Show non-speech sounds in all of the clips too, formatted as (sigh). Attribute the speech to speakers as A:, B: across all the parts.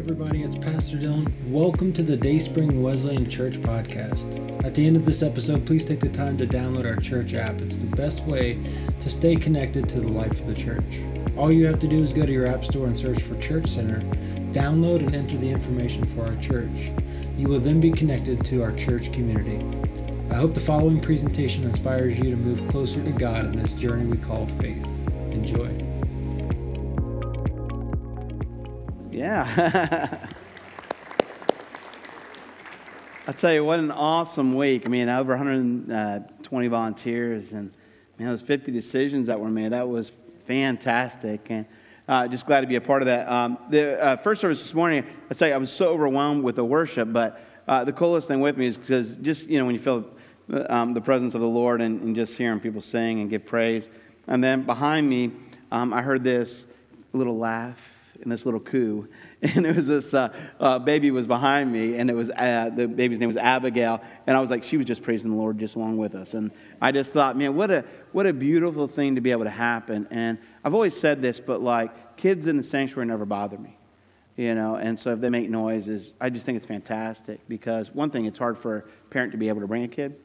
A: everybody, it's Pastor Dylan. Welcome to the Dayspring Wesleyan Church podcast. At the end of this episode, please take the time to download our church app. It's the best way to stay connected to the life of the church. All you have to do is go to your app store and search for Church Center, download and enter the information for our church. You will then be connected to our church community. I hope the following presentation inspires you to move closer to God in this journey we call faith. Enjoy.
B: Yeah. (laughs) I tell you, what an awesome week. I mean, over 120 volunteers and man, those 50 decisions that were made. That was fantastic. And uh, just glad to be a part of that. Um, the uh, first service this morning, I tell you, I was so overwhelmed with the worship, but uh, the coolest thing with me is because just, you know, when you feel um, the presence of the Lord and, and, just hearing people sing and give praise. And then behind me, um, I heard this little laugh and this little coo. (laughs) And it was this uh, uh, baby was behind me, and it was uh, the baby's name was Abigail, and I was like, she was just praising the Lord just along with us. And I just thought, man, what a what a beautiful thing to be able to happen. And I've always said this, but like kids in the sanctuary never bother me, you know. And so if they make noises, I just think it's fantastic because one thing, it's hard for a parent to be able to bring a kid,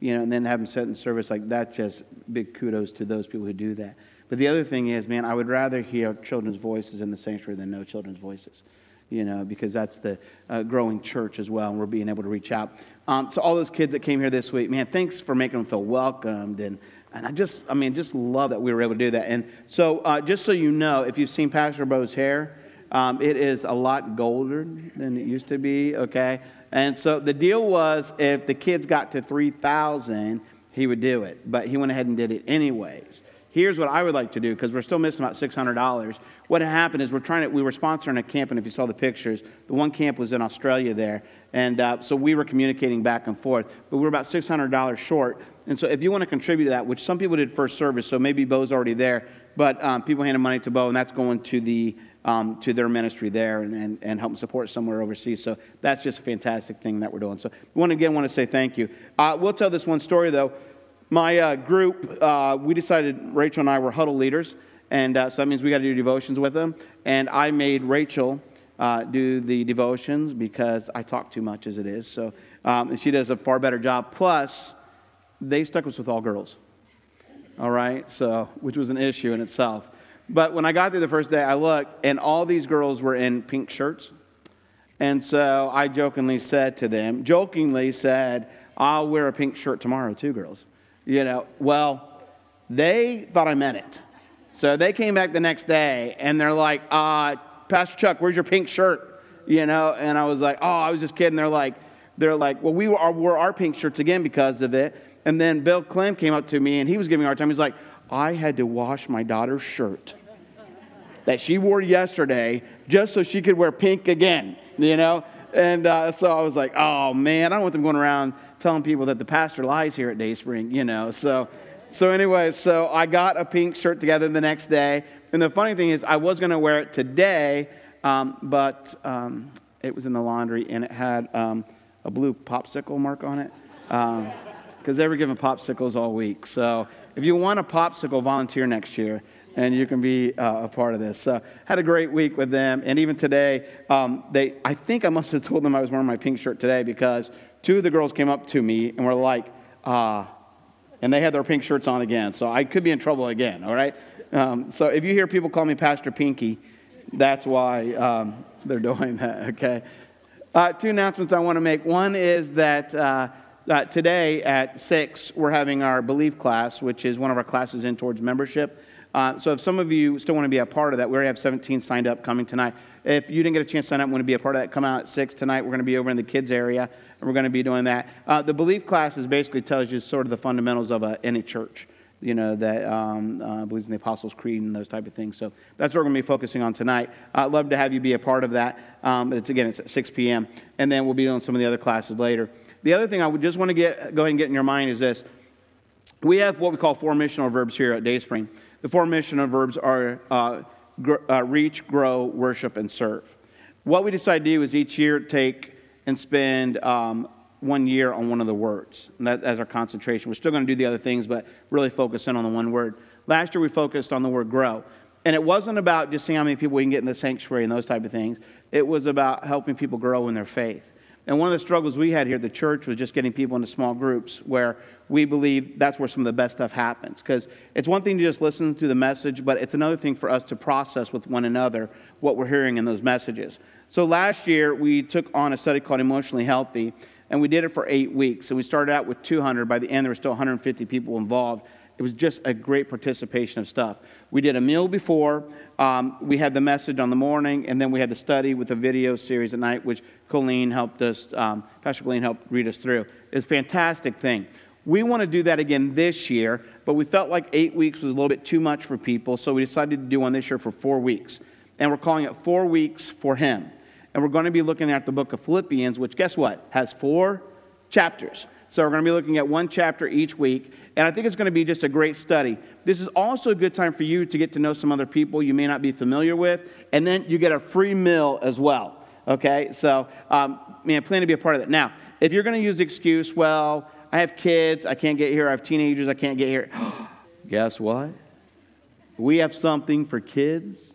B: you know, and then have them sit in service like that. Just big kudos to those people who do that. But the other thing is, man, I would rather hear children's voices in the sanctuary than no children's voices, you know, because that's the uh, growing church as well, and we're being able to reach out. Um, so all those kids that came here this week, man, thanks for making them feel welcomed and. And I just, I mean, just love that we were able to do that. And so, uh, just so you know, if you've seen Pastor Bo's hair, um, it is a lot golder than it used to be, okay? And so the deal was if the kids got to 3,000, he would do it. But he went ahead and did it anyways here's what I would like to do because we're still missing about $600. What happened is we're trying to, we were sponsoring a camp, and if you saw the pictures, the one camp was in Australia there. And uh, so we were communicating back and forth, but we were about $600 short. And so if you want to contribute to that, which some people did first service, so maybe Bo's already there, but um, people handed money to Bo, and that's going to the um, to their ministry there and, and, and help support somewhere overseas. So that's just a fantastic thing that we're doing. So want again want to say thank you. Uh, we'll tell this one story though my uh, group, uh, we decided Rachel and I were huddle leaders, and uh, so that means we got to do devotions with them. And I made Rachel uh, do the devotions because I talk too much as it is. So um, she does a far better job. Plus, they stuck us with all girls. All right, so which was an issue in itself. But when I got there the first day, I looked, and all these girls were in pink shirts. And so I jokingly said to them, jokingly said, I'll wear a pink shirt tomorrow too, girls. You know, well, they thought I meant it. So they came back the next day and they're like, uh, Pastor Chuck, where's your pink shirt? You know, and I was like, oh, I was just kidding. They're like, they're like, well, we wore, our pink shirts again because of it. And then Bill Clem came up to me and he was giving our time. He's like, I had to wash my daughter's shirt that she wore yesterday just so she could wear pink again, you know? And uh, so I was like, oh man, I don't want them going around telling people that the pastor lies here at Dayspring, you know. So, so anyway, so I got a pink shirt together the next day. And the funny thing is, I was going to wear it today, um, but um, it was in the laundry and it had um, a blue popsicle mark on it because um, they were giving popsicles all week. So if you want a popsicle, volunteer next year and you can be uh, a part of this. So had a great week with them, and even today, um, they I think I must have told them I was wearing my pink shirt today because two of the girls came up to me and were like, ah, uh, and they had their pink shirts on again. So I could be in trouble again, all right? Um, so if you hear people call me Pastor Pinky, that's why um, they're (laughs) doing that, okay? Uh, two announcements I want to make. One is that uh, uh, today at 6, we're having our belief class, which is one of our classes in towards membership. Uh, so if some of you still want to be a part of that, we already have 17 signed up coming tonight. If you didn't get a chance to sign up and want to be a part of that, come out at 6 tonight. We're going to be over in the kids area, and we're going to be doing that. Uh, the belief classes basically tells you sort of the fundamentals of a, any church, you know, that um, uh, believes in the Apostles' Creed and those type of things. So that's what we're going to be focusing on tonight. I'd love to have you be a part of that. Um, but it's, again, it's at 6 p.m., and then we'll be doing some of the other classes later. The other thing I would just want to get, go ahead and get in your mind is this. We have what we call four missional verbs here at Dayspring. The four missional verbs are uh, gr- uh, reach, grow, worship, and serve. What we decide to do is each year take and spend um, one year on one of the words and that, as our concentration. We're still going to do the other things, but really focus in on the one word. Last year we focused on the word grow. And it wasn't about just seeing how many people we can get in the sanctuary and those type of things. It was about helping people grow in their faith. And one of the struggles we had here at the church was just getting people into small groups where we believe that's where some of the best stuff happens. Because it's one thing to just listen to the message, but it's another thing for us to process with one another what we're hearing in those messages. So last year, we took on a study called Emotionally Healthy, and we did it for eight weeks. And we started out with 200. By the end, there were still 150 people involved. It was just a great participation of stuff. We did a meal before, um, we had the message on the morning, and then we had the study with a video series at night, which Colleen helped us, um, Pastor Colleen helped read us through. It's a fantastic thing. We want to do that again this year, but we felt like eight weeks was a little bit too much for people, so we decided to do one this year for four weeks. And we're calling it Four Weeks for Him. And we're going to be looking at the book of Philippians, which, guess what, has four chapters. So we're going to be looking at one chapter each week, and I think it's going to be just a great study. This is also a good time for you to get to know some other people you may not be familiar with, and then you get a free meal as well. Okay, so um, man, plan to be a part of that. Now, if you're going to use the excuse, well, I have kids, I can't get here. I have teenagers, I can't get here. (gasps) Guess what? We have something for kids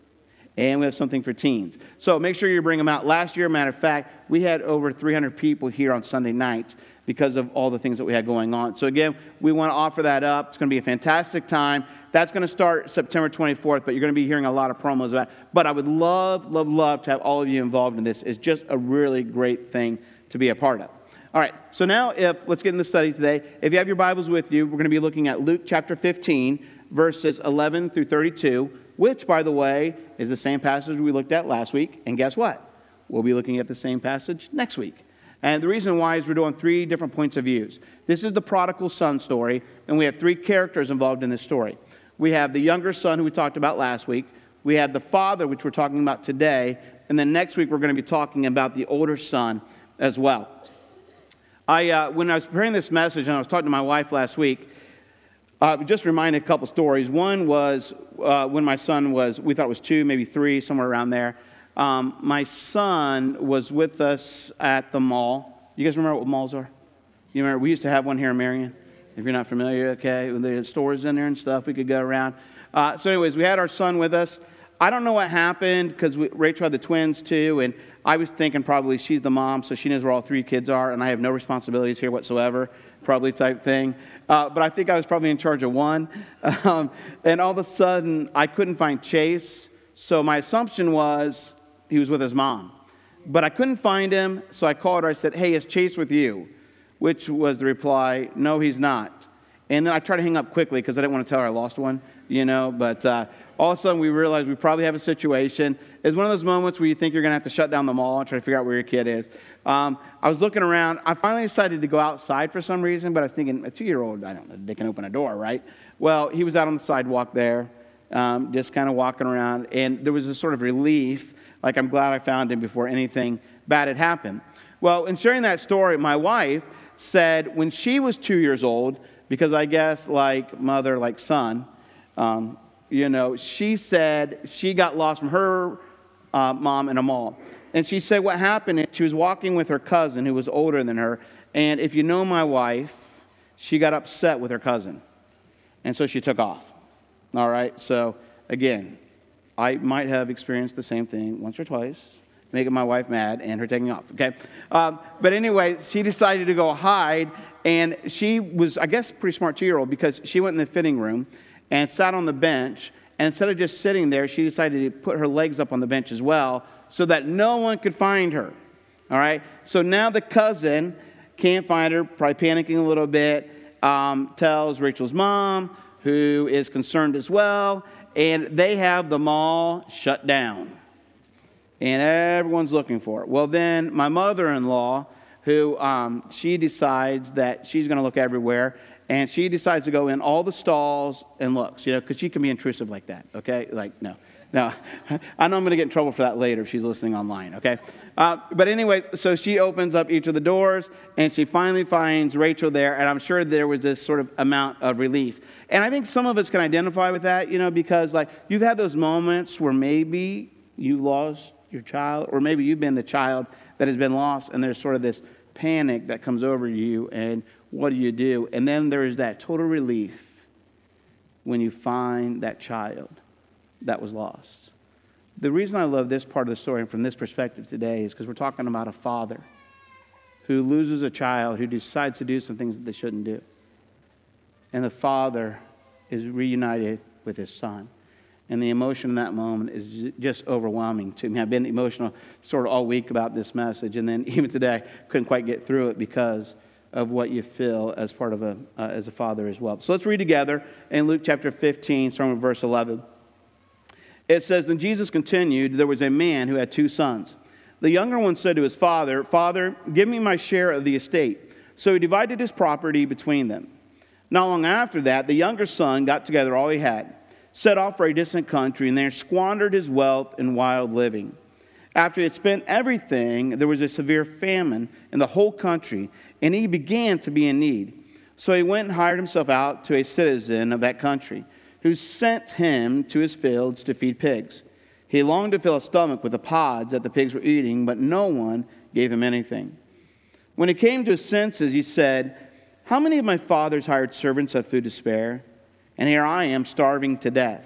B: and we have something for teens. So make sure you bring them out. Last year, matter of fact, we had over 300 people here on Sunday nights because of all the things that we had going on. So, again, we want to offer that up. It's going to be a fantastic time. That's going to start September 24th, but you're going to be hearing a lot of promos about it. But I would love, love, love to have all of you involved in this. It's just a really great thing to be a part of. All right, so now if let's get in the study today. If you have your Bibles with you, we're going to be looking at Luke chapter 15, verses 11 through 32, which, by the way, is the same passage we looked at last week. And guess what? We'll be looking at the same passage next week. And the reason why is we're doing three different points of views. This is the prodigal son story, and we have three characters involved in this story. We have the younger son, who we talked about last week. We have the father, which we're talking about today. And then next week, we're going to be talking about the older son as well. I, uh, when I was preparing this message, and I was talking to my wife last week, uh, just reminded a couple stories. One was uh, when my son was, we thought it was two, maybe three, somewhere around there. Um, my son was with us at the mall. You guys remember what malls are? You remember we used to have one here in Marion. If you're not familiar, okay, there's stores in there and stuff. We could go around. Uh, so, anyways, we had our son with us. I don't know what happened because Rachel had the twins too, and I was thinking probably she's the mom, so she knows where all three kids are, and I have no responsibilities here whatsoever, probably type thing. Uh, but I think I was probably in charge of one. (laughs) Um, and all of a sudden, I couldn't find Chase, so my assumption was he was with his mom. But I couldn't find him, so I called her. I said, Hey, is Chase with you? Which was the reply, No, he's not. And then I tried to hang up quickly because I didn't want to tell her I lost one, you know. But uh, all of a sudden, we realized we probably have a situation. It's one of those moments where you think you're going to have to shut down the mall and try to figure out where your kid is. Um, I was looking around. I finally decided to go outside for some reason, but I was thinking, a two year old, I don't know, they can open a door, right? Well, he was out on the sidewalk there, um, just kind of walking around. And there was a sort of relief like, I'm glad I found him before anything bad had happened. Well, in sharing that story, my wife said when she was two years old, because I guess like mother, like son, um, you know, she said she got lost from her uh, mom in a mall. And she said what happened is she was walking with her cousin who was older than her. And if you know my wife, she got upset with her cousin. And so she took off. All right, so again, I might have experienced the same thing once or twice, making my wife mad and her taking off, okay? Um, but anyway, she decided to go hide, and she was, I guess, pretty smart two year old because she went in the fitting room and sat on the bench. And instead of just sitting there, she decided to put her legs up on the bench as well so that no one could find her. All right? So now the cousin can't find her, probably panicking a little bit, um, tells Rachel's mom, who is concerned as well and they have the mall shut down. And everyone's looking for it. Well, then my mother in law, who um, she decides that she's going to look everywhere, and she decides to go in all the stalls and looks, you know, because she can be intrusive like that, okay? Like, no. No, (laughs) I know I'm going to get in trouble for that later if she's listening online, okay? Uh, but anyway, so she opens up each of the doors and she finally finds Rachel there, and I'm sure there was this sort of amount of relief. And I think some of us can identify with that, you know, because like you've had those moments where maybe you lost your child, or maybe you've been the child that has been lost, and there's sort of this panic that comes over you, and what do you do? And then there is that total relief when you find that child that was lost. The reason I love this part of the story and from this perspective today is because we're talking about a father who loses a child who decides to do some things that they shouldn't do. And the father is reunited with his son. And the emotion in that moment is just overwhelming to me. I've been emotional sort of all week about this message, and then (laughs) even today, couldn't quite get through it because of what you feel as part of a uh, as a father as well. So let's read together in Luke chapter 15, starting with verse 11. It says, Then Jesus continued, There was a man who had two sons. The younger one said to his father, Father, give me my share of the estate. So he divided his property between them. Not long after that, the younger son got together all he had, set off for a distant country, and there squandered his wealth in wild living. After he had spent everything, there was a severe famine in the whole country, and he began to be in need. So he went and hired himself out to a citizen of that country, who sent him to his fields to feed pigs. He longed to fill his stomach with the pods that the pigs were eating, but no one gave him anything. When he came to his senses, he said, How many of my father's hired servants have food to spare? And here I am starving to death.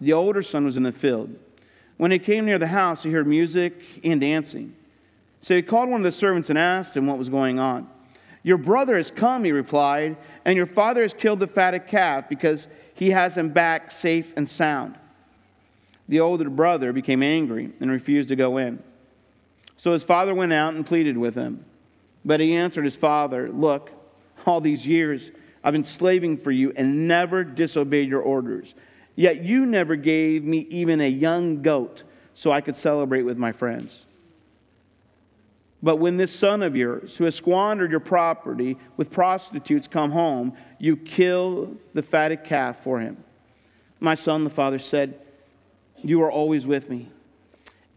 B: the older son was in the field. When he came near the house, he heard music and dancing. So he called one of the servants and asked him what was going on. Your brother has come, he replied, and your father has killed the fatted calf because he has him back safe and sound. The older brother became angry and refused to go in. So his father went out and pleaded with him. But he answered his father, Look, all these years I've been slaving for you and never disobeyed your orders. Yet you never gave me even a young goat so I could celebrate with my friends. But when this son of yours, who has squandered your property with prostitutes, come home, you kill the fatted calf for him. My son, the father said, You are always with me,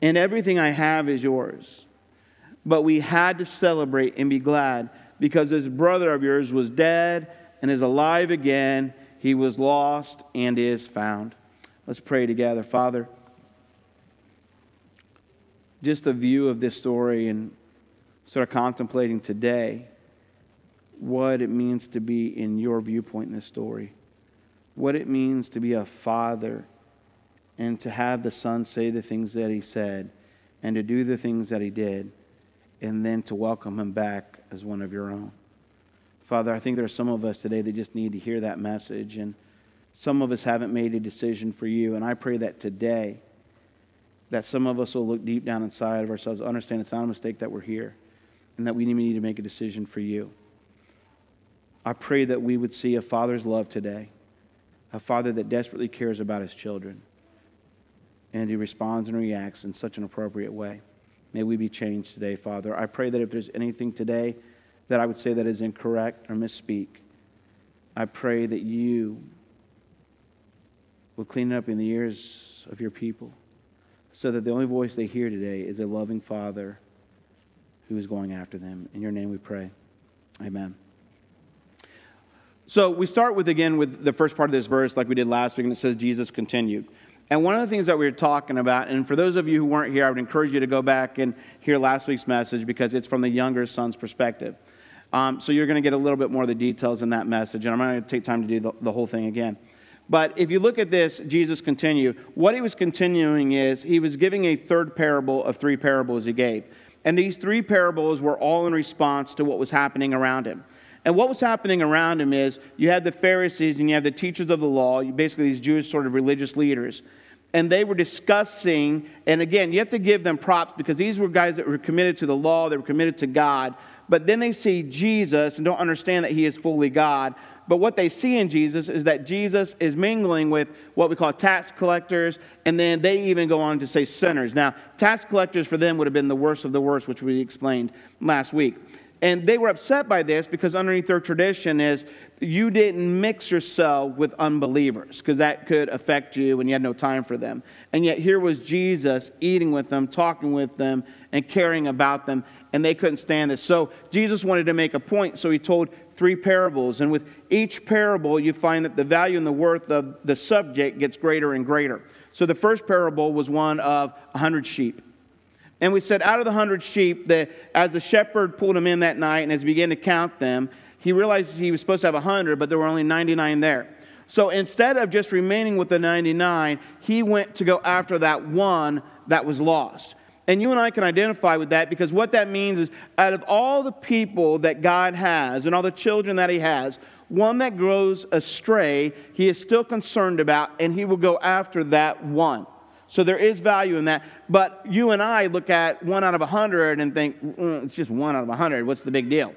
B: and everything I have is yours. But we had to celebrate and be glad because this brother of yours was dead and is alive again he was lost and is found. Let's pray together. Father, just a view of this story and sort of contemplating today what it means to be in your viewpoint in this story, what it means to be a father and to have the son say the things that he said and to do the things that he did and then to welcome him back as one of your own. Father, I think there are some of us today that just need to hear that message, and some of us haven't made a decision for you. And I pray that today, that some of us will look deep down inside of ourselves, understand it's not a mistake that we're here, and that we need to make a decision for you. I pray that we would see a father's love today, a father that desperately cares about his children, and he responds and reacts in such an appropriate way. May we be changed today, Father. I pray that if there's anything today, that I would say that is incorrect or misspeak. I pray that you will clean it up in the ears of your people so that the only voice they hear today is a loving Father who is going after them. In your name we pray. Amen. So we start with again with the first part of this verse, like we did last week, and it says Jesus continued. And one of the things that we were talking about, and for those of you who weren't here, I would encourage you to go back and hear last week's message because it's from the younger son's perspective. Um, so you're going to get a little bit more of the details in that message, and I'm going to take time to do the, the whole thing again. But if you look at this, Jesus continued. What he was continuing is he was giving a third parable of three parables he gave. And these three parables were all in response to what was happening around him. And what was happening around him is you had the Pharisees and you had the teachers of the law, basically these Jewish sort of religious leaders. and they were discussing, and again, you have to give them props because these were guys that were committed to the law, they were committed to God. But then they see Jesus and don't understand that he is fully God. But what they see in Jesus is that Jesus is mingling with what we call tax collectors, and then they even go on to say sinners. Now, tax collectors for them would have been the worst of the worst, which we explained last week. And they were upset by this because underneath their tradition is you didn't mix yourself with unbelievers because that could affect you and you had no time for them. And yet here was Jesus eating with them, talking with them, and caring about them, and they couldn't stand this. So Jesus wanted to make a point, so he told three parables. And with each parable, you find that the value and the worth of the subject gets greater and greater. So the first parable was one of a hundred sheep. And we said, out of the hundred sheep, that as the shepherd pulled them in that night and as he began to count them, he realized he was supposed to have a hundred, but there were only 99 there. So instead of just remaining with the 99, he went to go after that one that was lost. And you and I can identify with that because what that means is out of all the people that God has and all the children that He has, one that grows astray, He is still concerned about, and He will go after that one. So there is value in that. But you and I look at one out of a hundred and think, mm, it's just one out of a hundred. What's the big deal?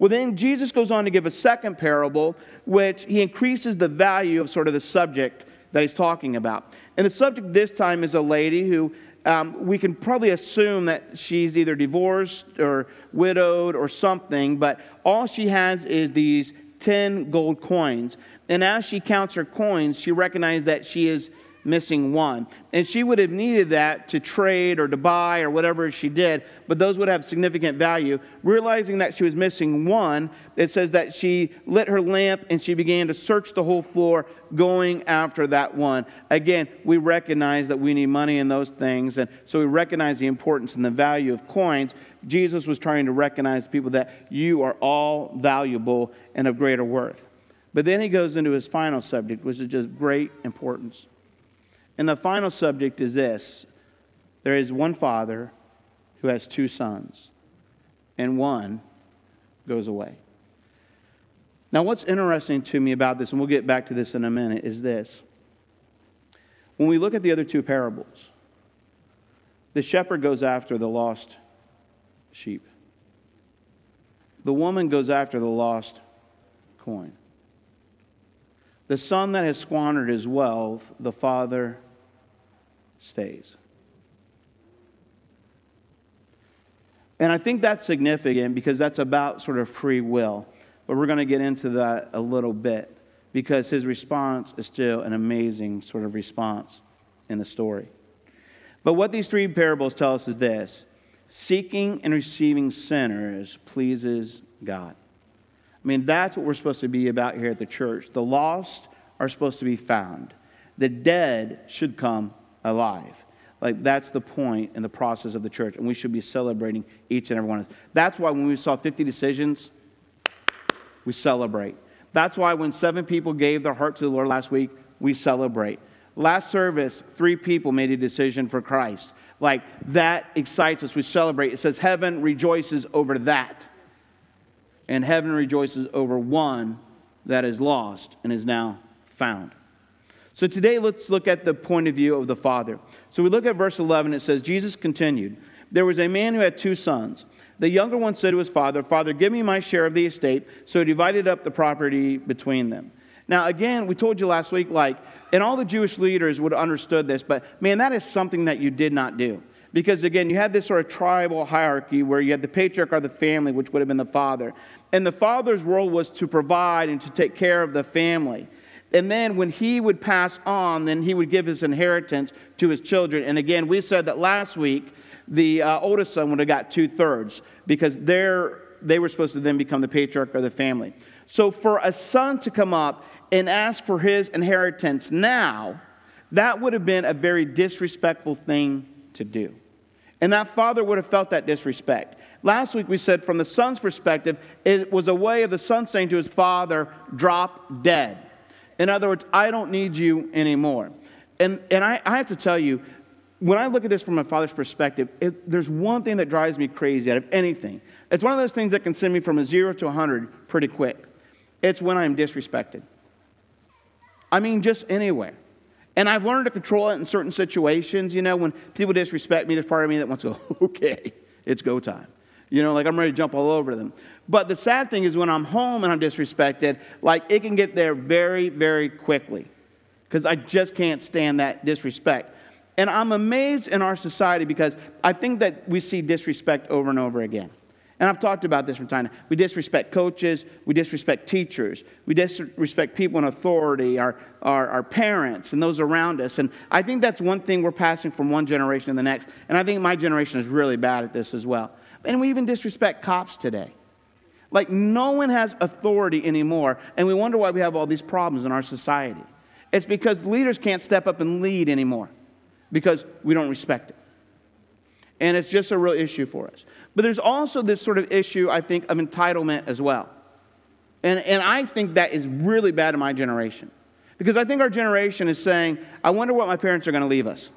B: Well, then Jesus goes on to give a second parable, which he increases the value of sort of the subject that he's talking about. And the subject this time is a lady who um, we can probably assume that she's either divorced or widowed or something, but all she has is these 10 gold coins. And as she counts her coins, she recognizes that she is missing one. And she would have needed that to trade or to buy or whatever she did, but those would have significant value. Realizing that she was missing one, it says that she lit her lamp and she began to search the whole floor, going after that one. Again, we recognize that we need money in those things, and so we recognize the importance and the value of coins. Jesus was trying to recognize people that you are all valuable and of greater worth. But then he goes into his final subject, which is just great importance. And the final subject is this there is one father who has two sons, and one goes away. Now, what's interesting to me about this, and we'll get back to this in a minute, is this. When we look at the other two parables, the shepherd goes after the lost sheep, the woman goes after the lost coin. The son that has squandered his wealth, the father stays. And I think that's significant because that's about sort of free will. But we're going to get into that a little bit because his response is still an amazing sort of response in the story. But what these three parables tell us is this seeking and receiving sinners pleases God. I mean, that's what we're supposed to be about here at the church. The lost are supposed to be found, the dead should come alive. Like that's the point in the process of the church, and we should be celebrating each and every one of them. That's why when we saw 50 decisions, we celebrate. That's why when seven people gave their heart to the Lord last week, we celebrate. Last service, three people made a decision for Christ. Like that excites us. We celebrate. It says heaven rejoices over that. And heaven rejoices over one that is lost and is now found. So today, let's look at the point of view of the Father. So we look at verse 11. It says, Jesus continued, There was a man who had two sons. The younger one said to his father, Father, give me my share of the estate. So he divided up the property between them. Now, again, we told you last week, like, and all the Jewish leaders would have understood this, but man, that is something that you did not do. Because again, you had this sort of tribal hierarchy where you had the patriarch or the family, which would have been the father. And the father's role was to provide and to take care of the family. And then when he would pass on, then he would give his inheritance to his children. And again, we said that last week the uh, oldest son would have got two thirds because they were supposed to then become the patriarch of the family. So for a son to come up and ask for his inheritance now, that would have been a very disrespectful thing to do. And that father would have felt that disrespect. Last week we said from the son's perspective, it was a way of the son saying to his father, drop dead. In other words, I don't need you anymore. And, and I, I have to tell you, when I look at this from my father's perspective, it, there's one thing that drives me crazy out of anything. It's one of those things that can send me from a zero to a 100 pretty quick. It's when I'm disrespected. I mean, just anywhere. And I've learned to control it in certain situations. You know, when people disrespect me, there's part of me that wants to go, (laughs) okay, it's go time. You know, like I'm ready to jump all over them. But the sad thing is when I'm home and I'm disrespected, like it can get there very, very quickly because I just can't stand that disrespect. And I'm amazed in our society because I think that we see disrespect over and over again. And I've talked about this from time to time. We disrespect coaches, we disrespect teachers, we disrespect people in authority, our, our, our, parents, and those around us. And I think that's one thing we're passing from one generation to the next. And I think my generation is really bad at this as well. And we even disrespect cops today. Like, no one has authority anymore, and we wonder why we have all these problems in our society. It's because leaders can't step up and lead anymore because we don't respect it. And it's just a real issue for us. But there's also this sort of issue, I think, of entitlement as well. And, and I think that is really bad in my generation. Because I think our generation is saying, I wonder what my parents are going to leave us.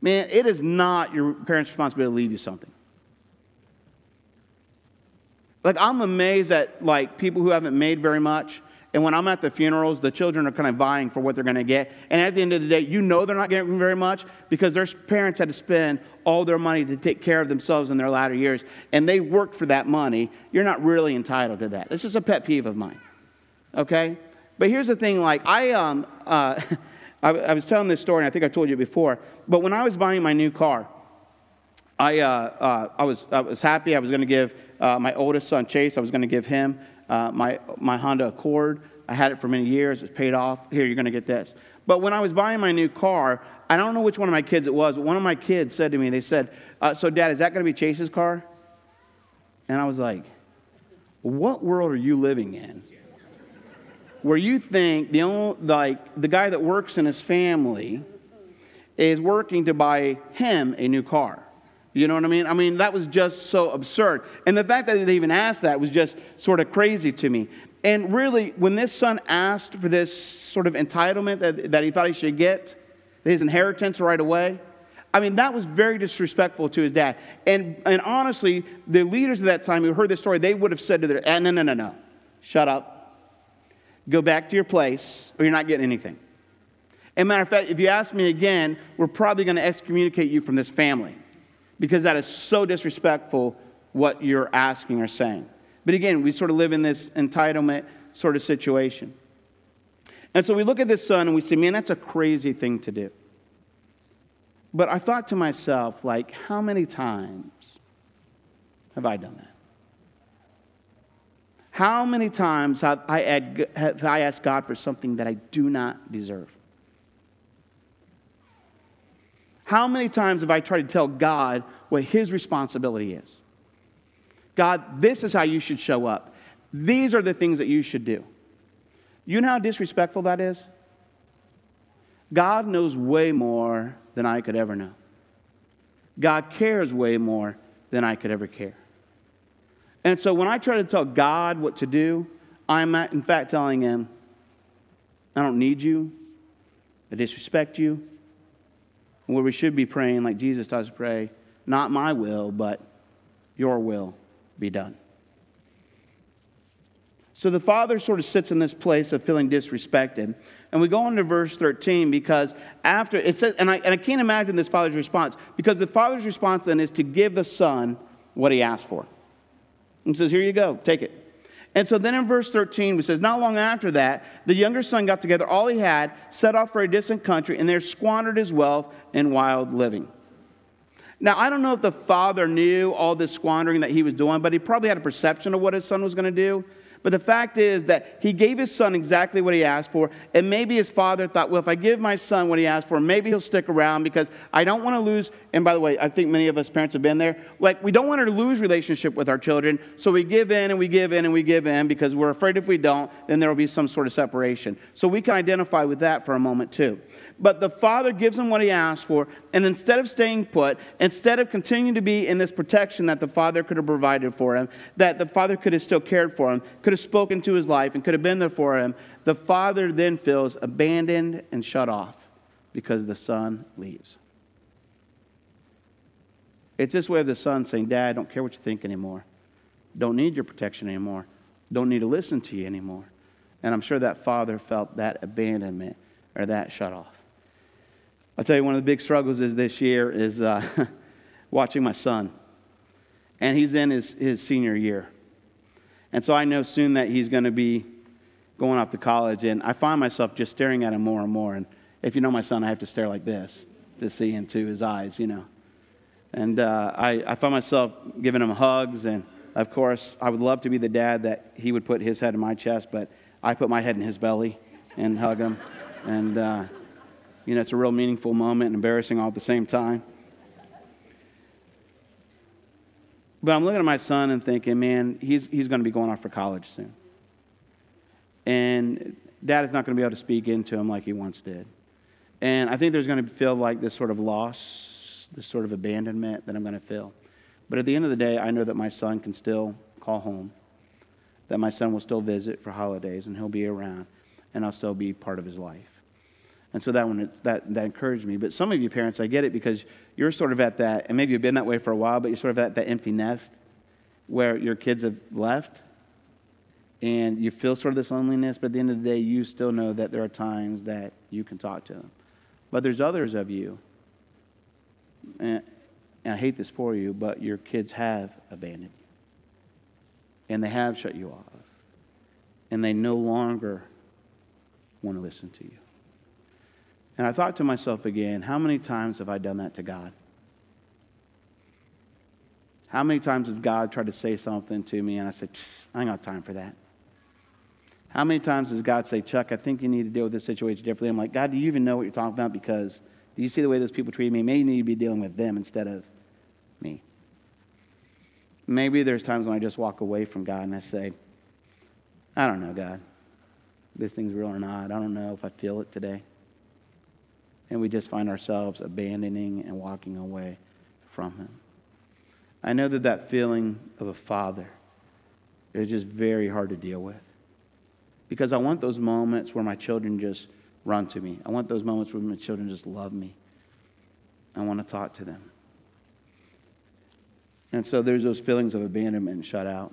B: Man, it is not your parents' responsibility to leave you something. Like, I'm amazed at, like, people who haven't made very much and when I'm at the funerals, the children are kind of vying for what they're going to get. And at the end of the day, you know they're not getting very much because their parents had to spend all their money to take care of themselves in their latter years. And they worked for that money. You're not really entitled to that. It's just a pet peeve of mine. Okay? But here's the thing like, I, um, (laughs) uh, I, I, was telling this story, and I think I told you before, but when I was buying my new car, I, uh, uh, I, was, I was happy. I was going to give uh, my oldest son, Chase, I was going to give him uh, my, my Honda Accord. I had it for many years. It's paid off. Here, you're going to get this. But when I was buying my new car, I don't know which one of my kids it was, but one of my kids said to me, they said, uh, So, Dad, is that going to be Chase's car? And I was like, What world are you living in? Where you think the only, like the guy that works in his family is working to buy him a new car. You know what I mean? I mean, that was just so absurd. And the fact that they even asked that was just sort of crazy to me. And really, when this son asked for this sort of entitlement that, that he thought he should get, his inheritance right away, I mean, that was very disrespectful to his dad. And, and honestly, the leaders of that time who heard this story, they would have said to their, ah, no, no, no, no, shut up. Go back to your place, or you're not getting anything. And matter of fact, if you ask me again, we're probably going to excommunicate you from this family because that is so disrespectful what you're asking or saying. But again, we sort of live in this entitlement sort of situation. And so we look at this son and we say, man, that's a crazy thing to do. But I thought to myself, like, how many times have I done that? How many times have I, asked God for something that I do not deserve? How many times have I tried to tell God what his responsibility is? God, this is how you should show up. These are the things that you should do. You know how disrespectful that is? God knows way more than I could ever know. God cares way more than I could ever care. And so when I try to tell God what to do, I'm in fact telling him, I don't need you. I disrespect you where we should be praying like Jesus does to pray, not my will, but your will be done. So the father sort of sits in this place of feeling disrespected. And we go on to verse 13 because after it says, and I, and I can't imagine this father's response, because the father's response then is to give the son what he asked for. And says, Here you go, take it. And so then in verse 13, it says, Not long after that, the younger son got together all he had, set off for a distant country, and there squandered his wealth in wild living. Now, I don't know if the father knew all this squandering that he was doing, but he probably had a perception of what his son was going to do. But the fact is that he gave his son exactly what he asked for. And maybe his father thought, well, if I give my son what he asked for, maybe he'll stick around because I don't want to lose. And by the way, I think many of us parents have been there. Like, we don't want to lose relationship with our children. So we give in and we give in and we give in because we're afraid if we don't, then there will be some sort of separation. So we can identify with that for a moment too. But the father gives him what he asked for, and instead of staying put, instead of continuing to be in this protection that the father could have provided for him, that the father could have still cared for him, could have spoken to his life, and could have been there for him, the father then feels abandoned and shut off because the son leaves. It's this way of the son saying, Dad, I don't care what you think anymore. Don't need your protection anymore. Don't need to listen to you anymore. And I'm sure that father felt that abandonment or that shut off. I'll tell you, one of the big struggles is this year is uh, (laughs) watching my son. And he's in his, his senior year. And so I know soon that he's going to be going off to college. And I find myself just staring at him more and more. And if you know my son, I have to stare like this to see into his eyes, you know. And uh, I, I find myself giving him hugs. And of course, I would love to be the dad that he would put his head in my chest, but I put my head in his belly and hug him. And, uh, you know, it's a real meaningful moment and embarrassing all at the same time. But I'm looking at my son and thinking, man, he's, he's going to be going off for college soon. And dad is not going to be able to speak into him like he once did. And I think there's going to feel like this sort of loss, this sort of abandonment that I'm going to feel. But at the end of the day, I know that my son can still call home, that my son will still visit for holidays, and he'll be around, and I'll still be part of his life. And so that one that that encouraged me. But some of you parents, I get it because you're sort of at that, and maybe you've been that way for a while, but you're sort of at that empty nest where your kids have left, and you feel sort of this loneliness. But at the end of the day, you still know that there are times that you can talk to them. But there's others of you, and I hate this for you, but your kids have abandoned you, and they have shut you off, and they no longer want to listen to you. And I thought to myself again, how many times have I done that to God? How many times has God tried to say something to me and I said, I ain't got time for that? How many times does God say, Chuck, I think you need to deal with this situation differently? I'm like, God, do you even know what you're talking about? Because do you see the way those people treat me? Maybe you need to be dealing with them instead of me. Maybe there's times when I just walk away from God and I say, I don't know, God. This thing's real or not. I don't know if I feel it today and we just find ourselves abandoning and walking away from Him. I know that that feeling of a father is just very hard to deal with because I want those moments where my children just run to me. I want those moments where my children just love me. I want to talk to them. And so there's those feelings of abandonment and shut out.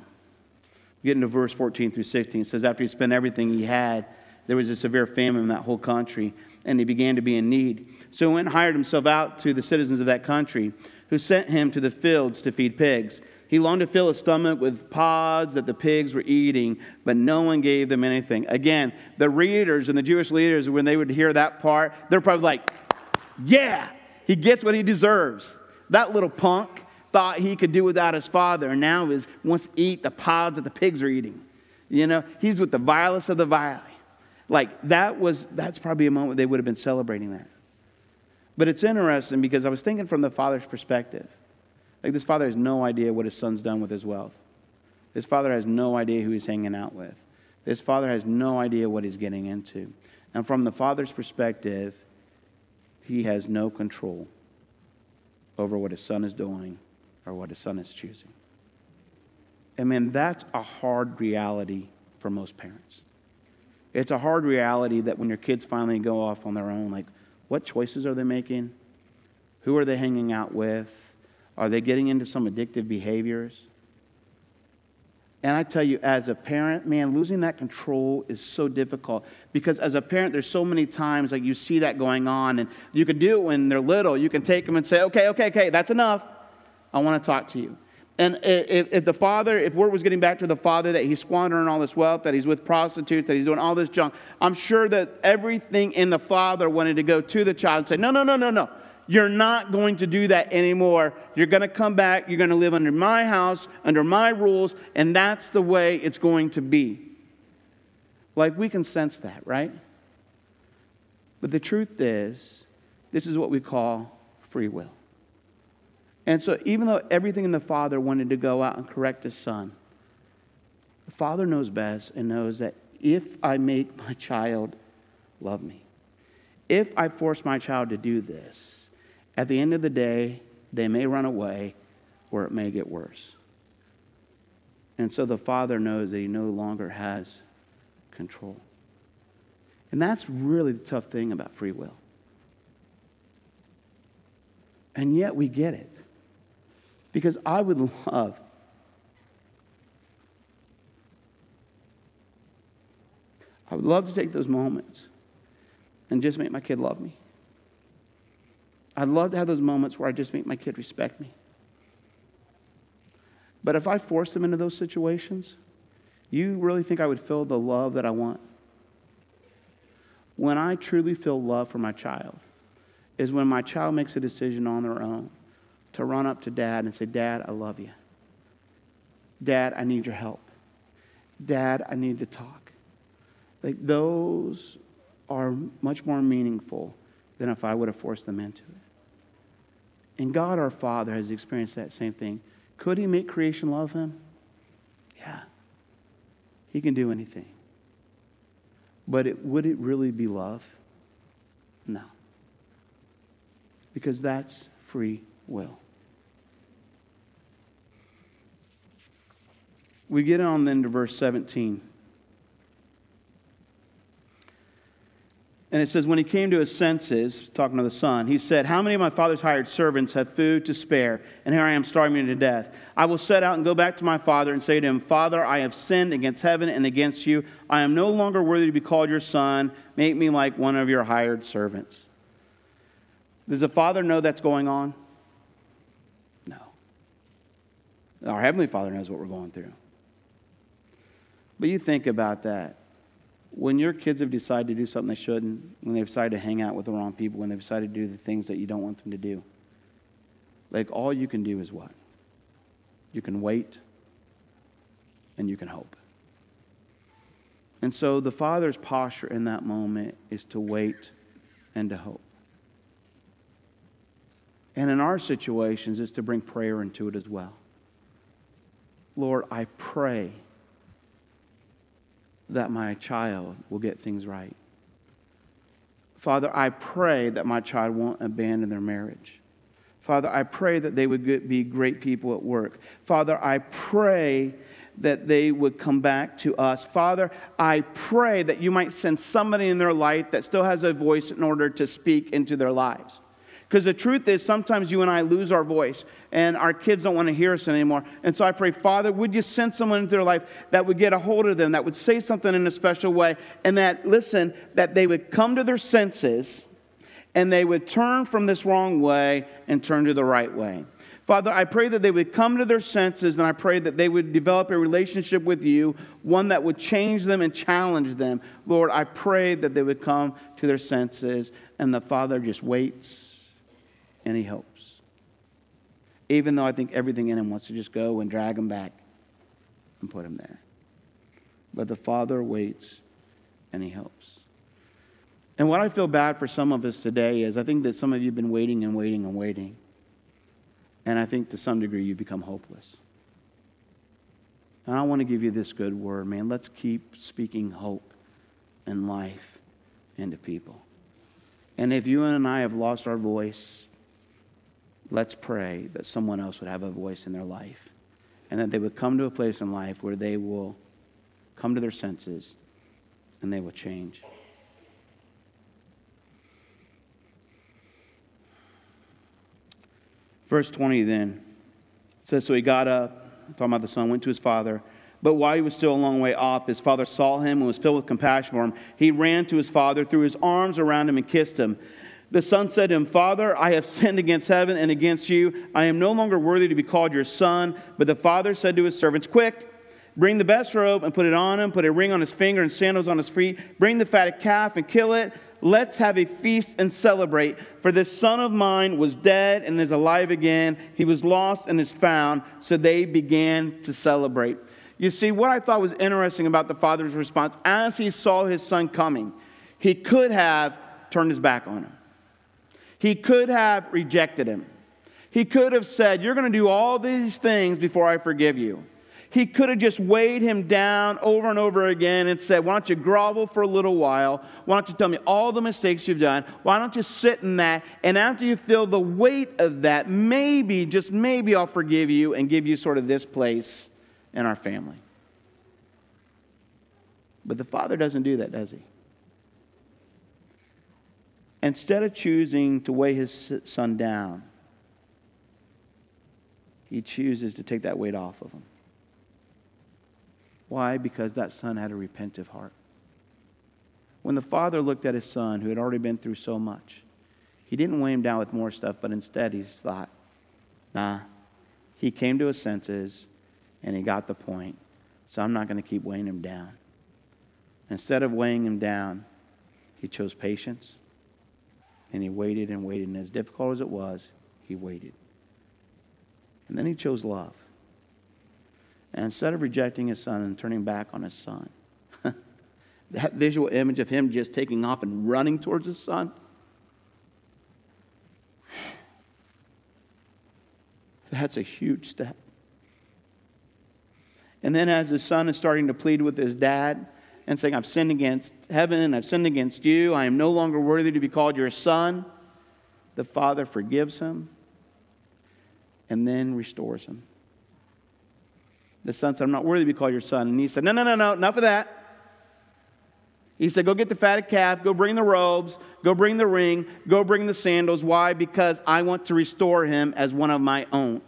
B: Getting to verse 14 through 16, it says, After he spent everything he had, there was a severe famine in that whole country, and he began to be in need. So he went and hired himself out to the citizens of that country, who sent him to the fields to feed pigs. He longed to fill his stomach with pods that the pigs were eating, but no one gave them anything. Again, the readers and the Jewish leaders, when they would hear that part, they're probably like, yeah, he gets what he deserves. That little punk thought he could do without his father, and now is wants to eat the pods that the pigs are eating. You know, he's with the vilest of the vile. Like that was, that's probably a moment they would have been celebrating that. But it's interesting because I was thinking from the father's perspective. Like this father has no idea what his son's done with his wealth. This father has no idea who he's hanging out with. This father has no idea what he's getting into. And from the father's perspective, he has no control over what his son is doing or what his son is choosing. I mean, that's a hard reality for most parents. It's a hard reality that when your kids finally go off on their own, like, what choices are they making? Who are they hanging out with? Are they getting into some addictive behaviors? And I tell you, as a parent, man, losing that control is so difficult because as a parent, there's so many times like you see that going on, and you can do it when they're little. You can take them and say, okay, okay, okay, that's enough. I want to talk to you. And if, if, the father, if word was getting back to the father that he's squandering all this wealth, that he's with prostitutes, that he's doing all this junk, I'm sure that everything in the father wanted to go to the child and say, No, no, no, no, no. You're not going to do that anymore. You're going to come back. You're going to live under my house, under my rules, and that's the way it's going to be. Like we can sense that, right? But the truth is, this is what we call free will. And so, even though everything in the Father wanted to go out and correct his son, the Father knows best and knows that if I make (laughs) my child love me, if I force my child to do this, at the end of the day, they may run away or it may get worse. And so the Father knows that he no longer has control. And that's really the tough thing about free will. And yet we get it. Because I would love I would love to take those moments and just make my kid love me. I'd love to have those moments where I just make my kid respect me. But if I force them into those situations, you really think I would feel the love that I want? When I truly feel love for my child is when my child makes a decision on their own to run up to dad and say, Dad, I love you. Dad, I need your help. Dad, I need to talk. Like those are much more meaningful than if I would have forced them into it. And God our Father has experienced that same thing. Could he make creation love him? Yeah. He can do anything. But it, would it really be love? No. Because that's free will. We get on then to verse 17. And it says, When he came to his senses, talking to the son, he said, How many of my father's hired servants have food to spare? And here I am starving to death. I will set out and go back to my father and say to him, Father, I have sinned against heaven and against you. I am no longer worthy to be called your son. Make me like one of your hired servants. Does the father know that's going on? No. Our Heavenly Father knows what we're going through. But you think about that when your kids have decided to do something they shouldn't, when they've decided to hang out with the wrong people, when they've decided to do the things that you don't want them to do, like all you can do is what? You can wait and you can hope. And so the father's posture in that moment is to wait and to hope. And in our situations, is to bring prayer into it as well. Lord, I pray that my child will get things right. Father, I pray that my child won't abandon their marriage. Father, I pray that they would be great people at work. Father, I pray that they would come back to us. Father, I pray that you might send somebody in their life that still has a voice in order to speak into their lives. Because the truth is, sometimes you and I lose our voice and our kids don't want to hear us anymore. And so I pray, Father, would you send someone into their life that would get a hold of them, that would say something in a special way, and that, listen, that they would come to their senses and they would turn from this wrong way and turn to the right way. Father, I pray that they would come to their senses and I pray that they would develop a relationship with you, one that would change them and challenge them. Lord, I pray that they would come to their senses and the Father just waits and he hopes. Even though I think everything in him wants to just go and drag him back and put him there. But the Father waits and he helps. And what I feel bad for some of us today is I think that some of you have been waiting and waiting and waiting. And I think to some degree you've become hopeless. And I want to give you this good word, man. Let's keep speaking hope and life into people. And if you and I have lost our voice, let's pray that someone else would have a voice in their life and that they would come to a place in life where they will come to their senses and they will change. Verse 20 then says, So he got up, talking about the son, went to his father. But while he was still a long way off, his father saw him and was filled with compassion for him. He ran to his father, threw his arms around him, and kissed him. The son said to him, Father, I have sinned against heaven and against you. I am no longer worthy to be called your son. But the father said to his servants, Quick, bring the best robe and put it on him, put a ring on his finger and sandals on his feet. Bring the fatted calf and kill it. Let's have a feast and celebrate. For this son of mine was dead and is alive again. He was lost and is found. So they began to celebrate. You see, what I thought was interesting about the father's response, as he saw his son coming, he could have turned his back on him. He could have rejected him. He could have said, You're going to do all these things before I forgive you. He could have just weighed him down over and over again and said, Why don't you grovel for a little while? Why don't you tell me all the mistakes you've done? Why don't you sit in that? And after you feel the weight of that, maybe, just maybe, I'll forgive you and give you sort of this place in our family. But the Father doesn't do that, does he? Instead of choosing to weigh his son down, he chooses to take that weight off of him. Why? Because that son had a repentive heart. When the father looked at his son, who had already been through so much, he didn't weigh him down with more stuff, but instead he thought, nah, he came to his senses and he got the point. So I'm not going to keep weighing him down. Instead of weighing him down, he chose patience and he waited and waited. And as difficult as it was, he waited. And then he chose love. And instead of rejecting his son and turning back on his son, (laughs) that visual image of him just taking off and running towards his son, (sighs) that's a huge step. And then, as his son is starting to plead with his dad and saying, I've sinned against heaven and I've sinned against you, I am no longer worthy to be called your son, the father forgives him and then restores him. The son said, I'm not worthy to be called your son. And he said, No, no, no, no, enough of that. He said, Go get the fatted calf, go bring the robes, go bring the ring, go bring the sandals. Why? Because I want to restore him as one of my own.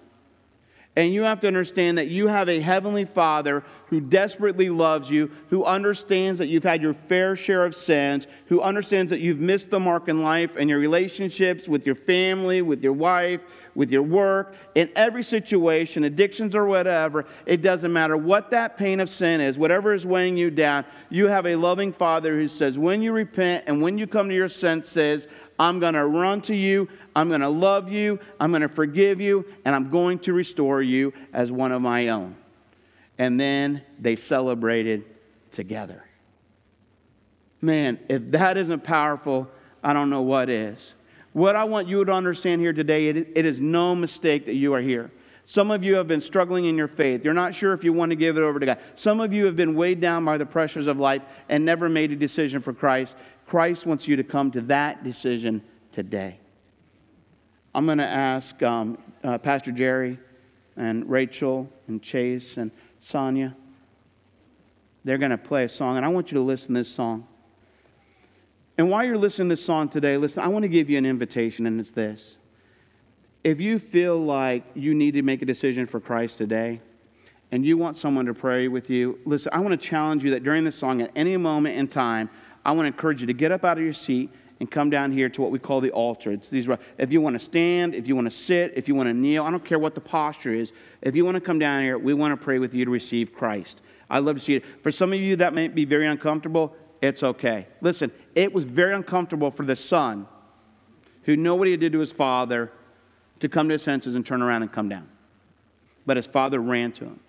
B: And you have to understand that you have a heavenly Father who desperately loves you, who understands that you've had your fair share of sins, who understands that you've missed the mark in life and your relationships with your family, with your wife, with your work, in every situation, addictions or whatever. It doesn't matter what that pain of sin is, whatever is weighing you down. You have a loving Father who says, when you repent and when you come to your senses, I'm going to run to you. I'm going to love you. I'm going to forgive you. And I'm going to restore you as one of my own. And then they celebrated together. Man, if that isn't powerful, I don't know what is. What I want you to understand here today, it, is no mistake that you are here. Some of you have been struggling in your faith. You're not sure if you want to give it over to God. Some of you have been weighed down by the pressures of life and never made a decision for Christ. Christ wants you to come to that decision today. I'm going to ask um, uh, Pastor Jerry and Rachel and Chase and Sonia. They're going to play a song, and I want you to listen to this song. And while you're listening to this song today, listen, I want to give you an invitation, and it's this. If you feel like you need to make a decision for Christ today, and you want someone to pray with you, listen, I want to challenge you that during this song, at any moment in time, I want to encourage you to get up out of your seat and come down here to what we call the altar. It's these, if you want to stand, if you want to sit, if you want to kneel, I don't care what the posture is. If you want to come down here, we want to pray with you to receive Christ. I'd love to see it. For some of you, that may be very uncomfortable. It's okay. Listen, it was very uncomfortable for the son who knew what he did to his father to come to his senses and turn around and come down. But his father ran to him.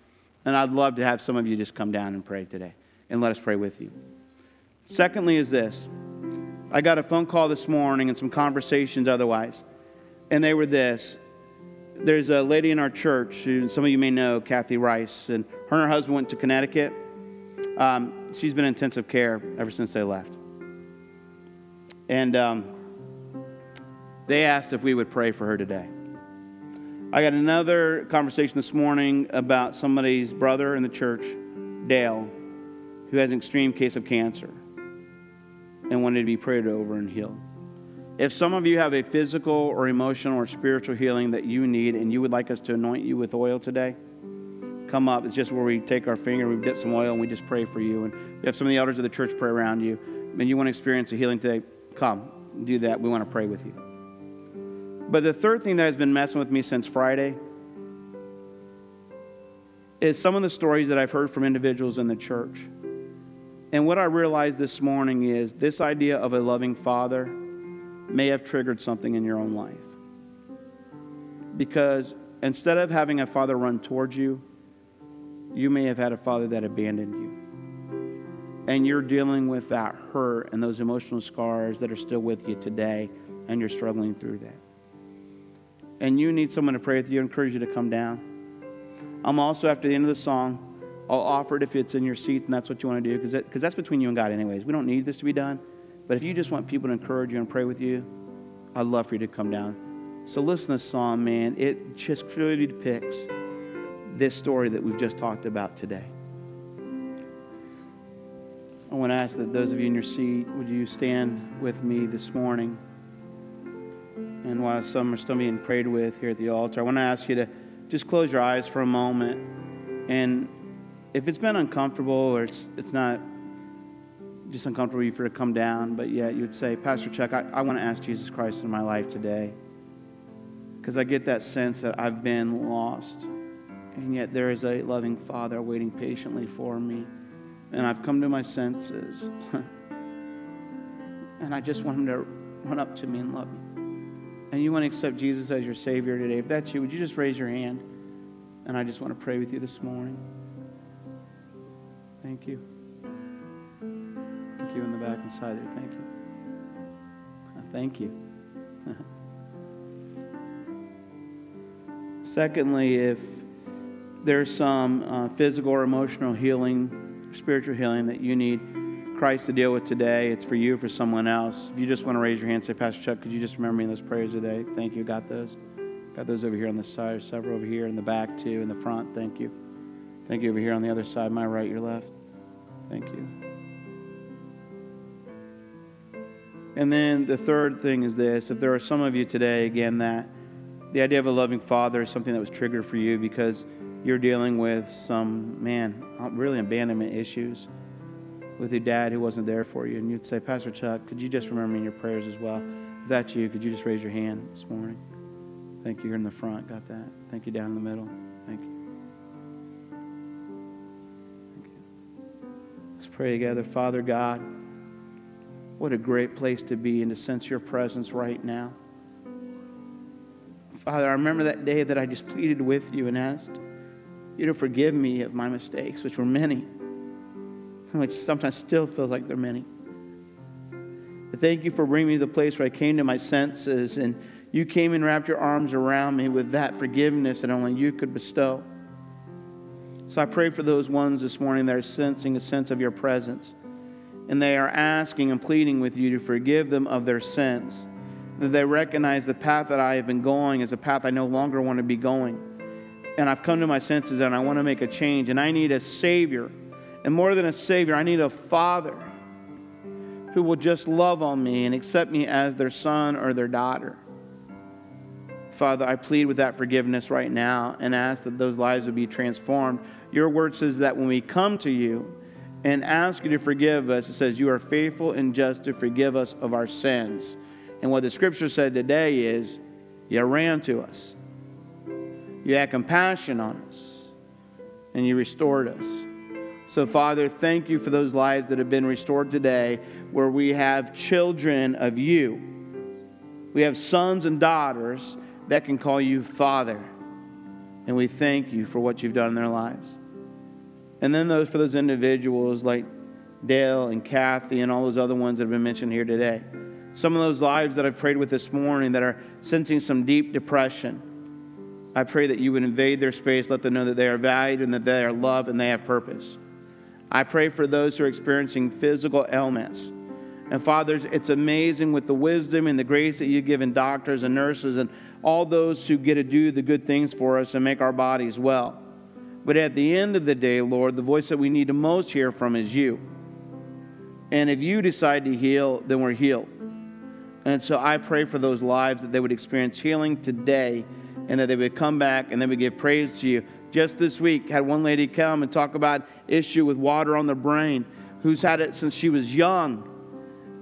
B: And I'd love to have some of you just come down and pray today and let us pray with you. Secondly, is this I got a phone call this morning and some conversations otherwise, and they were this. There's a lady in our church who some of you may know, Kathy Rice, and her and her husband went to Connecticut. Um, she's been in intensive care ever since they left. And um, they asked if we would pray for her today. I got another conversation this morning about somebody's brother in the church, Dale, who has an extreme case of cancer and wanted to be prayed over and healed. If some of you have a physical or emotional or spiritual healing that you need and you would like us to anoint you with oil today, come up. It's just where we take our finger, we dip some oil, and we just pray for you. And we have some of the elders of the church pray around you. And you want to experience a healing today, come. Do that. We want to pray with you. But the third thing that has been messing with me since Friday is some of the stories that I've heard from individuals in the church and what I realized this morning is this idea of a loving father may have triggered something in your own life. Because instead of having a father run towards you, you may have had a father that abandoned you. And you're dealing with that hurt and those emotional scars that are still with you today, and you're struggling through that. And you need someone to pray with you, I encourage you to come down. I'm also, after the end of the song, I'll offer it if it's in your seats and that's what you want to do, because that, that's between you and God, anyways. We don't need this to be done. But if you just want people to encourage you and pray with you, I'd love for you to come down. So listen to this song, man. It just clearly depicts this story that we've just talked about today. I want to ask that those of you in your seat, would you stand with me this morning? And while some are still being prayed with here at the altar, I want to ask you to just close your eyes for a moment and if it's been uncomfortable or it's, it's not just uncomfortable for you to come down, but yet you'd say, Pastor Chuck, I, I want to ask Jesus Christ in my life today. Because I get that sense that I've been lost, and yet there is a loving Father waiting patiently for me. And I've come to my senses. (laughs) and I just want Him to run up to me and love me. And you want to accept Jesus as your Savior today. If that's you, would you just raise your hand? And I just want to pray with you this morning. Thank you Thank you in the back and side there. Thank you. Thank you. (laughs) Secondly, if there's some uh, physical or emotional healing, spiritual healing that you need Christ to deal with today, it's for you or for someone else. If you just want to raise your hand, say, Pastor Chuck, could you just remember me in those prayers today? Thank you. Got those? Got those over here on the side, several over here in the back too, in the front. Thank you. Thank you over here on the other side, my right, your left. Thank you. And then the third thing is this if there are some of you today, again, that the idea of a loving father is something that was triggered for you because you're dealing with some, man, really abandonment issues with your dad who wasn't there for you. And you'd say, Pastor Chuck, could you just remember me in your prayers as well? If that's you, could you just raise your hand this morning? Thank you. You're in the front. Got that. Thank you down in the middle. Thank you. Pray together. Father God. What a great place to be and to sense your presence right now. Father, I remember that day that I just pleaded with you and asked you to forgive me of my mistakes, which were many, and which sometimes still feels like they're many. But thank you for bringing me to the place where I came to my senses and you came and wrapped your arms around me with that forgiveness that only you could bestow. So I pray for those ones this morning that are sensing a sense of your presence and they are asking and pleading with you to forgive them of their sins. That they recognize the path that I have been going is a path I no longer want to be going. And I've come to my senses and I want to make a change. And I need a Savior. And more than a Savior, I need a Father who will just love on me and accept me as their son or their daughter. Father, I plead with that forgiveness right now and ask that those lives would be transformed. Your word says that when we come to you, and ask you to forgive us. It says, You are faithful and just to forgive us of our sins. And what the scripture said today is, You ran to us, you had compassion on us, and you restored us. So, Father, thank you for those lives that have been restored today where we have children of you. We have sons and daughters that can call you Father. And we thank you for what you've done in their lives. And then those for those individuals like Dale and Kathy and all those other ones that have been mentioned here today. Some of those lives that I've prayed with this morning that are sensing some deep depression. I pray that you would invade their space, let them know that they are valued and that they are loved and they have purpose. I pray for those who are experiencing physical ailments. And fathers, it's amazing with the wisdom and the grace that you've given doctors and nurses and all those who get to do the good things for us and make our bodies well. But at the end of the day, Lord, the voice that we need to most hear from is you. And if you decide to heal, then we're healed. And so I pray for those lives that they would experience healing today and that they would come back and they would give praise to you. Just this week, had one lady come and talk about issue with water on the brain, who's had it since she was young.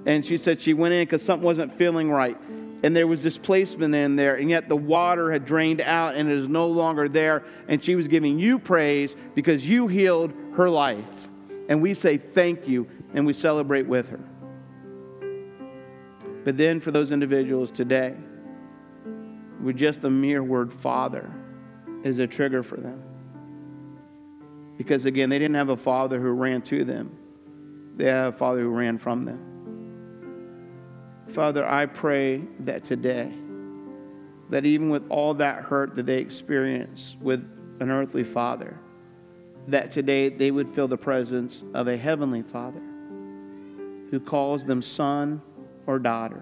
B: And she said she went in because something wasn't feeling right and there was displacement in there, and yet the water had drained out and it is no longer there. And she was giving you praise because you healed her life. And we say thank you and we celebrate with her. But then for those individuals today, with just the mere word Father is a trigger for them. Because again, they didn't have a father who ran to them, they had a father who ran from them. Father, I pray that today, that even with all that hurt that they experience with an earthly father, that today they would feel the presence of a heavenly father who calls them son or daughter,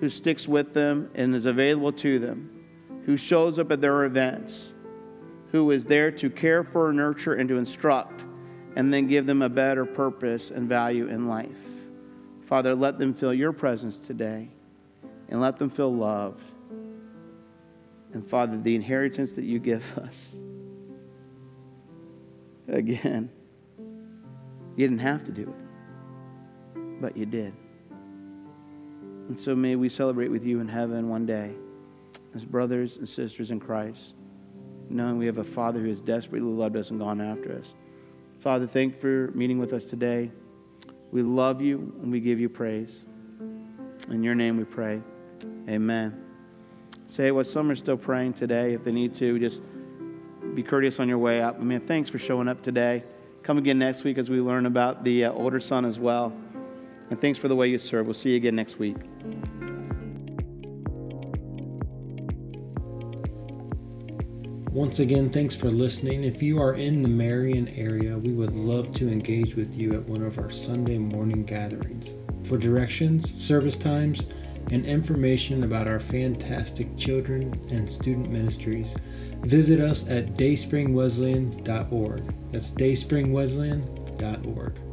B: who sticks with them and is available to them, who shows up at their events, who is there to care for, nurture, and to instruct, and then give them a better purpose and value in life. Father, let them feel your presence today and let them feel loved. And Father, the inheritance that you give (laughs) us, again, you didn't have to do it. but you did. And so may we celebrate with you in heaven one day as brothers and sisters in Christ, knowing we have a Father who has desperately loved us and gone after us. Father, thank you for meeting with us today. We love you and we give you praise. In your name we pray. Amen. Say what some are still praying today. If they need to, just be courteous on your way out. I mean, thanks for showing up today. Come again next week as we learn about the uh, older son as well. And thanks for the way you serve. We'll see you again next week.
A: Once again, thanks for listening. If you are in the Marion area, we would love to engage with you at one of our Sunday morning gatherings. For directions, service times, and information about our fantastic children and student ministries, visit us at dayspringwesleyan.org. That's dayspringwesleyan.org.